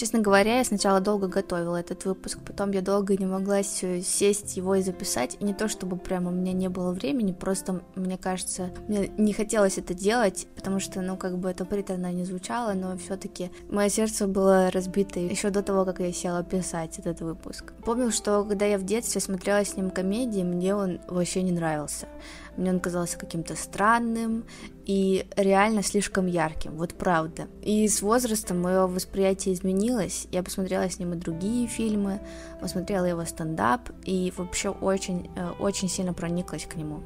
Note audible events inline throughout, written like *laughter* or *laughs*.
Честно говоря, я сначала долго готовила этот выпуск, потом я долго не могла сесть его и записать. И не то, чтобы прямо у меня не было времени, просто, мне кажется, мне не хотелось это делать, потому что, ну, как бы это приторно не звучало, но все таки мое сердце было разбито еще до того, как я села писать этот выпуск. Помню, что когда я в детстве смотрела с ним комедии, мне он вообще не нравился. Мне он казался каким-то странным и реально слишком ярким, вот правда. И с возрастом мое восприятие изменилось. Я посмотрела с ним и другие фильмы, посмотрела его стендап и вообще очень, э, очень сильно прониклась к нему.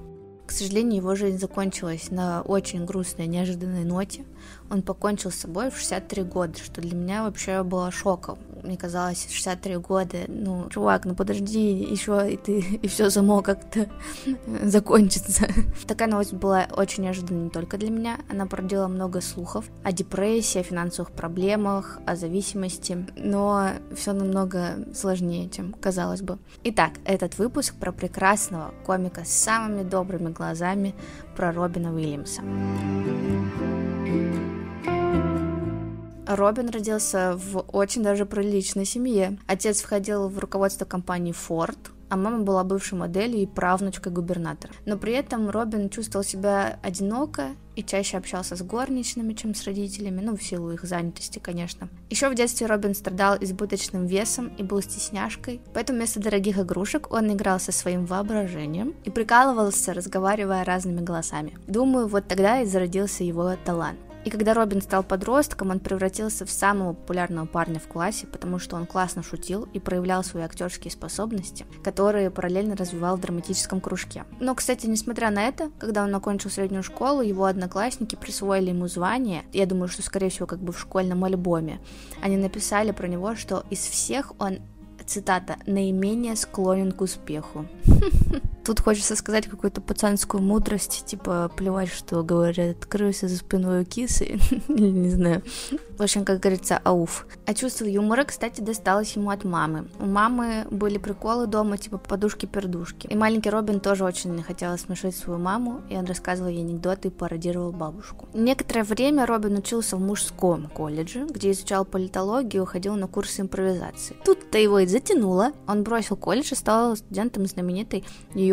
К сожалению, его жизнь закончилась на очень грустной, неожиданной ноте. Он покончил с собой в 63 года, что для меня вообще было шоком. Мне казалось, 63 года, ну, чувак, ну подожди, еще и ты, *laughs* и все само как-то *laughs* закончится. *laughs* Такая новость была очень неожиданной не только для меня, она породила много слухов о депрессии, о финансовых проблемах, о зависимости, но все намного сложнее, чем казалось бы. Итак, этот выпуск про прекрасного комика с самыми добрыми глазами, про Робина Уильямса. Робин родился в очень даже приличной семье. Отец входил в руководство компании Ford, а мама была бывшей моделью и правнучкой губернатора. Но при этом Робин чувствовал себя одиноко и чаще общался с горничными, чем с родителями, ну, в силу их занятости, конечно. Еще в детстве Робин страдал избыточным весом и был стесняшкой, поэтому вместо дорогих игрушек он играл со своим воображением и прикалывался, разговаривая разными голосами. Думаю, вот тогда и зародился его талант. И когда Робин стал подростком, он превратился в самого популярного парня в классе, потому что он классно шутил и проявлял свои актерские способности, которые параллельно развивал в драматическом кружке. Но, кстати, несмотря на это, когда он окончил среднюю школу, его одноклассники присвоили ему звание, я думаю, что, скорее всего, как бы в школьном альбоме. Они написали про него, что из всех он цитата, наименее склонен к успеху. *laughs* Тут хочется сказать какую-то пацанскую мудрость, типа плевать, что говорят, крысы за спиной у кисы, *laughs* не знаю. В общем, как говорится, ауф. А чувство юмора, кстати, досталось ему от мамы. У мамы были приколы дома, типа подушки-пердушки. И маленький Робин тоже очень хотел смешить свою маму, и он рассказывал ей анекдоты и пародировал бабушку. Некоторое время Робин учился в мужском колледже, где изучал политологию, ходил на курсы импровизации. Тут-то его и затянуло. Он бросил колледж и стал студентом знаменитой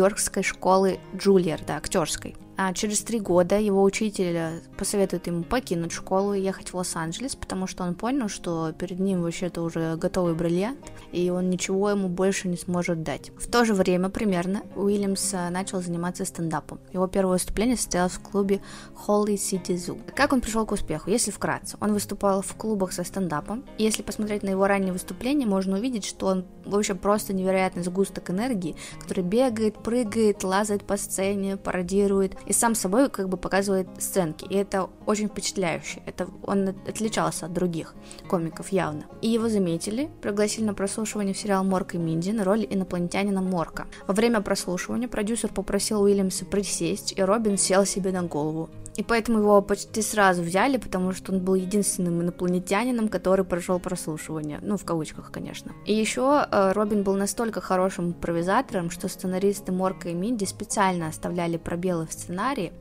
нью-йоркской школы Джульярда, да, актерской. А через три года его учитель э, посоветует ему покинуть школу и ехать в Лос-Анджелес, потому что он понял, что перед ним вообще-то уже готовый бриллиант, и он ничего ему больше не сможет дать. В то же время примерно Уильямс э, начал заниматься стендапом. Его первое выступление состоялось в клубе Holy City Zoo. Как он пришел к успеху? Если вкратце, он выступал в клубах со стендапом. Если посмотреть на его ранние выступления, можно увидеть, что он вообще просто невероятный сгусток энергии, который бегает, прыгает, лазает по сцене, пародирует сам собой как бы показывает сценки, и это очень впечатляюще, это он отличался от других комиков явно. И его заметили, пригласили на прослушивание в сериал Морк и Минди на роль инопланетянина Морка. Во время прослушивания продюсер попросил Уильямса присесть, и Робин сел себе на голову. И поэтому его почти сразу взяли, потому что он был единственным инопланетянином, который прошел прослушивание. Ну, в кавычках, конечно. И еще э, Робин был настолько хорошим импровизатором, что сценаристы Морка и Минди специально оставляли пробелы в сценарии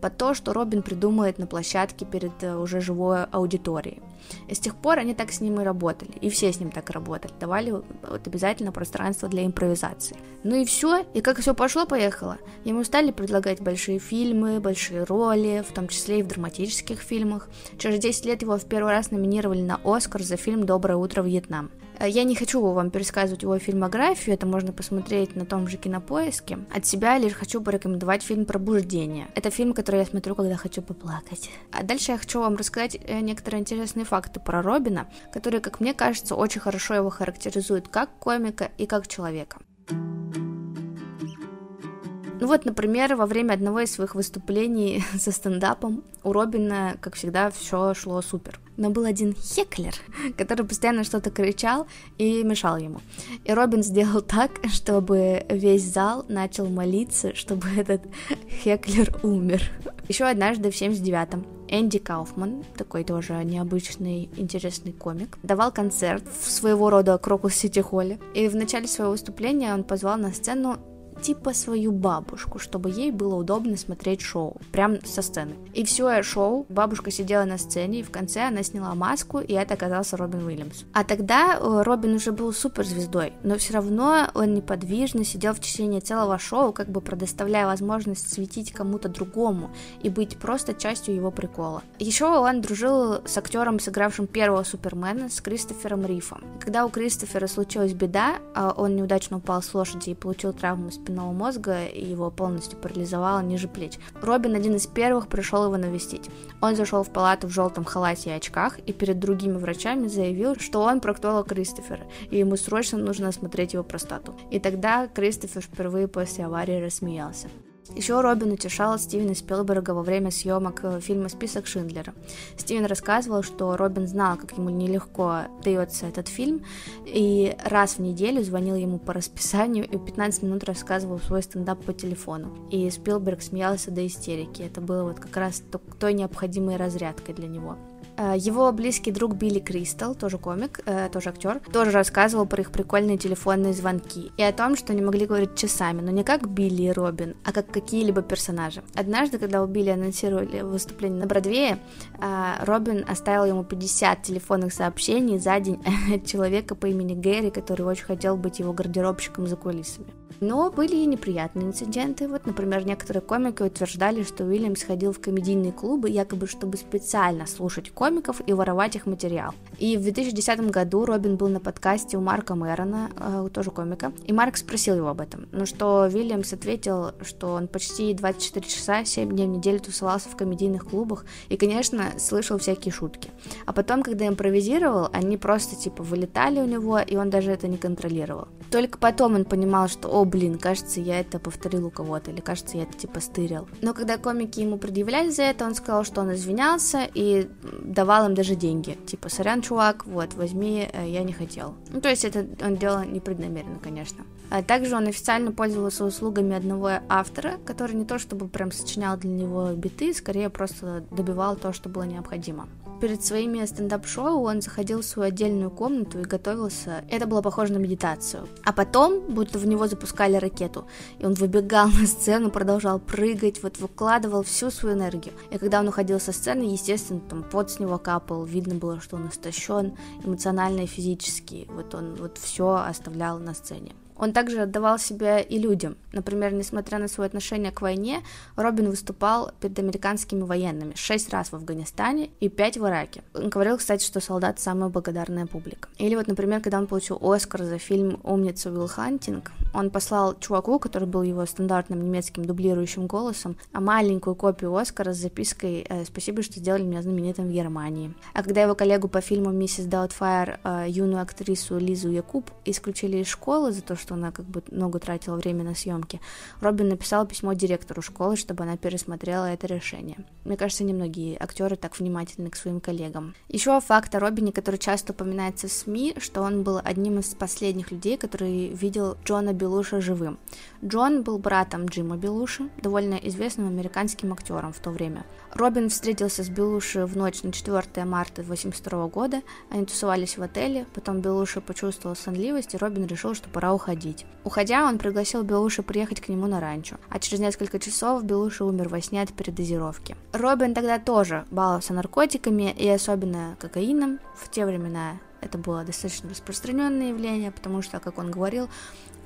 по то, что Робин придумает на площадке перед э, уже живой аудиторией. И с тех пор они так с ним и работали, и все с ним так работали, давали вот обязательно пространство для импровизации. Ну и все, и как все пошло-поехало, ему стали предлагать большие фильмы, большие роли, в том числе и в драматических фильмах. Через 10 лет его в первый раз номинировали на Оскар за фильм «Доброе утро, Вьетнам». Э, я не хочу вам пересказывать его фильмографию, это можно посмотреть на том же кинопоиске. От себя лишь хочу порекомендовать фильм «Пробуждение». Это фильм, который я смотрю, когда хочу поплакать. А дальше я хочу вам рассказать э, некоторые интересные факты про Робина, которые, как мне кажется, очень хорошо его характеризуют как комика и как человека. Ну вот, например, во время одного из своих выступлений *laughs* со стендапом у Робина, как всегда, все шло супер. Но был один хеклер, *laughs* который постоянно что-то кричал и мешал ему. И Робин сделал так, *laughs* чтобы весь зал начал молиться, чтобы этот хеклер умер. Еще однажды в 79-м Энди Кауфман, такой тоже необычный, интересный комик, давал концерт в своего рода Крокус Сити Холле. И в начале своего выступления он позвал на сцену типа свою бабушку, чтобы ей было удобно смотреть шоу, прям со сцены. И все шоу бабушка сидела на сцене, и в конце она сняла маску, и это оказался Робин Уильямс. А тогда э, Робин уже был суперзвездой, но все равно он неподвижно сидел в течение целого шоу, как бы предоставляя возможность светить кому-то другому и быть просто частью его прикола. Еще он дружил с актером, сыгравшим первого Супермена, с Кристофером Рифом. Когда у Кристофера случилась беда, а он неудачно упал с лошади и получил травму спинного мозга, и его полностью парализовало ниже плеч. Робин один из первых пришел его навестить. Он зашел в палату в желтом халате и очках и перед другими врачами заявил, что он проктолог Кристофера, и ему срочно нужно осмотреть его простату. И тогда Кристофер впервые после аварии рассмеялся. Еще Робин утешал Стивена Спилберга во время съемок э, фильма «Список Шиндлера». Стивен рассказывал, что Робин знал, как ему нелегко дается этот фильм, и раз в неделю звонил ему по расписанию и 15 минут рассказывал свой стендап по телефону. И Спилберг смеялся до истерики. Это было вот как раз той необходимой разрядкой для него. Э, его близкий друг Билли Кристал, тоже комик, э, тоже актер, тоже рассказывал про их прикольные телефонные звонки и о том, что они могли говорить часами, но не как Билли и Робин, а как какие-либо персонажи. Однажды, когда у Билли анонсировали выступление на Бродвее, э, Робин оставил ему 50 телефонных сообщений за день *laughs* от человека по имени Гэри, который очень хотел быть его гардеробщиком за кулисами. Но были и неприятные инциденты. Вот, например, некоторые комики утверждали, что Уильямс ходил в комедийные клубы, якобы чтобы специально слушать комиков и воровать их материал. И в 2010 году Робин был на подкасте у Марка Мэрона, э, тоже комика, и Марк спросил его об этом. Но что Уильямс ответил, что он почти 24 часа, 7 дней в неделю тусовался в комедийных клубах и, конечно, слышал всякие шутки. А потом, когда импровизировал, они просто типа вылетали у него, и он даже это не контролировал. Только потом он понимал, что, о, блин, кажется, я это повторил у кого-то, или кажется, я это типа стырил. Но когда комики ему предъявляли за это, он сказал, что он извинялся и давал им даже деньги. Типа, сорян, чувак, вот, возьми, э, я не хотел. Ну, то есть это он делал непреднамеренно, конечно. А также он официально пользовался услугами одного автора, который не то чтобы прям сочинял для него биты, скорее просто добивал то, что было необходимо перед своими стендап-шоу он заходил в свою отдельную комнату и готовился. Это было похоже на медитацию. А потом, будто в него запускали ракету, и он выбегал на сцену, продолжал прыгать, вот выкладывал всю свою энергию. И когда он уходил со сцены, естественно, там пот с него капал, видно было, что он истощен эмоционально и физически. Вот он вот все оставлял на сцене. Он также отдавал себя и людям. Например, несмотря на свое отношение к войне, Робин выступал перед американскими военными шесть раз в Афганистане и пять в Ираке. Он говорил, кстати, что солдат самая благодарная публика. Или вот, например, когда он получил Оскар за фильм «Умница Уилл Хантинг», он послал чуваку, который был его стандартным немецким дублирующим голосом, а маленькую копию Оскара с запиской э, «Спасибо, что сделали меня знаменитым в Германии». А когда его коллегу по фильму «Миссис Даутфайр», э, юную актрису Лизу Якуб, исключили из школы за то, что что она как бы много тратила время на съемки, Робин написал письмо директору школы, чтобы она пересмотрела это решение. Мне кажется, немногие актеры так внимательны к своим коллегам. Еще факт о Робине, который часто упоминается в СМИ, что он был одним из последних людей, который видел Джона Белуша живым. Джон был братом Джима Белуши, довольно известным американским актером в то время. Робин встретился с Белуши в ночь на 4 марта 1982 года, они тусовались в отеле, потом Белуши почувствовал сонливость, и Робин решил, что пора уходить. Уходя, он пригласил Белуши приехать к нему на ранчо, а через несколько часов Белуши умер во сне от передозировки. Робин тогда тоже баловался наркотиками и особенно кокаином. В те времена это было достаточно распространенное явление, потому что, как он говорил,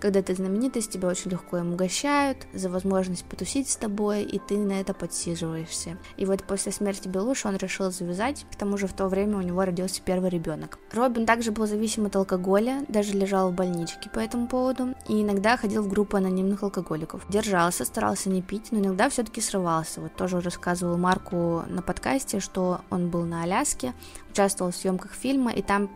когда ты знаменитость, тебя очень легко им угощают за возможность потусить с тобой, и ты на это подсиживаешься. И вот после смерти Белуши он решил завязать, к тому же в то время у него родился первый ребенок. Робин также был зависим от алкоголя, даже лежал в больничке по этому поводу, и иногда ходил в группу анонимных алкоголиков. Держался, старался не пить, но иногда все-таки срывался. Вот тоже рассказывал Марку на подкасте, что он был на Аляске, участвовал в съемках фильма, и там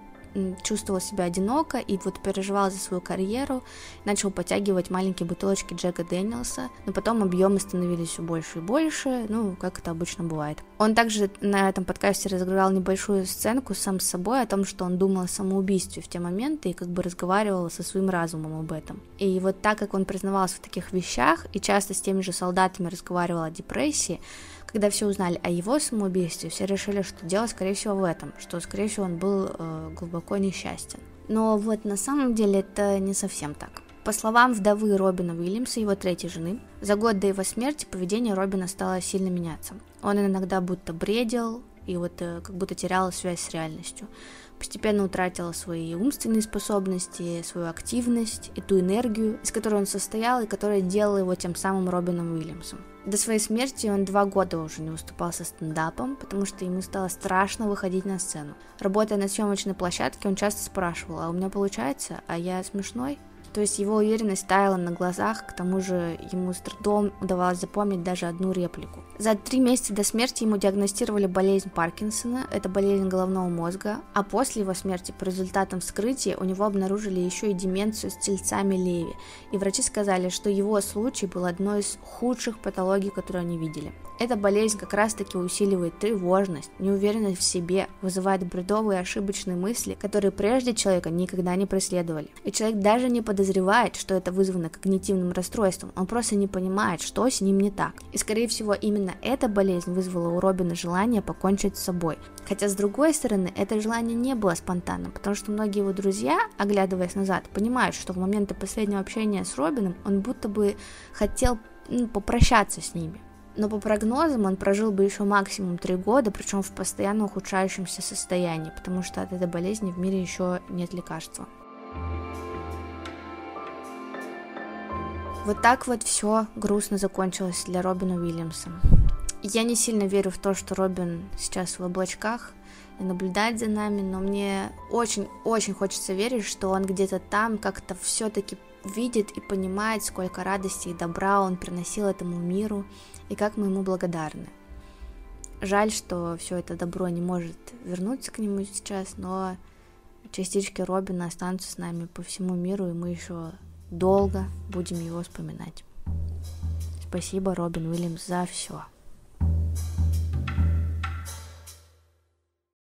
чувствовал себя одиноко и вот переживал за свою карьеру, начал подтягивать маленькие бутылочки Джека Дэниелса, но потом объемы становились все больше и больше, ну, как это обычно бывает. Он также на этом подкасте разыграл небольшую сценку сам с собой о том, что он думал о самоубийстве в те моменты и как бы разговаривал со своим разумом об этом. И вот так как он признавался в таких вещах и часто с теми же солдатами разговаривал о депрессии, когда все узнали о его самоубийстве, все решили, что дело, скорее всего, в этом, что, скорее всего, он был э, глубоко несчастен. Но вот на самом деле это не совсем так. По словам вдовы Робина Уильямса, его третьей жены, за год до его смерти поведение Робина стало сильно меняться. Он иногда будто бредил и вот э, как будто терял связь с реальностью. Постепенно утратил свои умственные способности, свою активность и ту энергию, из которой он состоял и которая делала его тем самым Робином Уильямсом. До своей смерти он два года уже не выступал со стендапом, потому что ему стало страшно выходить на сцену. Работая на съемочной площадке, он часто спрашивал, а у меня получается, а я смешной? То есть его уверенность таяла на глазах, к тому же ему с трудом удавалось запомнить даже одну реплику. За три месяца до смерти ему диагностировали болезнь Паркинсона, это болезнь головного мозга, а после его смерти по результатам вскрытия у него обнаружили еще и деменцию с тельцами Леви, и врачи сказали, что его случай был одной из худших патологий, которые они видели. Эта болезнь как раз-таки усиливает тревожность, неуверенность в себе, вызывает бредовые ошибочные мысли, которые прежде человека никогда не преследовали. И человек даже не подозревает, что это вызвано когнитивным расстройством, он просто не понимает, что с ним не так. И скорее всего именно эта болезнь вызвала у Робина желание покончить с собой. Хотя с другой стороны, это желание не было спонтанным, потому что многие его друзья, оглядываясь назад, понимают, что в моменты последнего общения с Робином он будто бы хотел ну, попрощаться с ними но по прогнозам он прожил бы еще максимум три года, причем в постоянно ухудшающемся состоянии, потому что от этой болезни в мире еще нет лекарства. Вот так вот все грустно закончилось для Робина Уильямса. Я не сильно верю в то, что Робин сейчас в облачках и наблюдает за нами, но мне очень-очень хочется верить, что он где-то там как-то все-таки видит и понимает, сколько радости и добра он приносил этому миру, и как мы ему благодарны. Жаль, что все это добро не может вернуться к нему сейчас, но частички Робина останутся с нами по всему миру, и мы еще долго будем его вспоминать. Спасибо, Робин Уильямс, за все.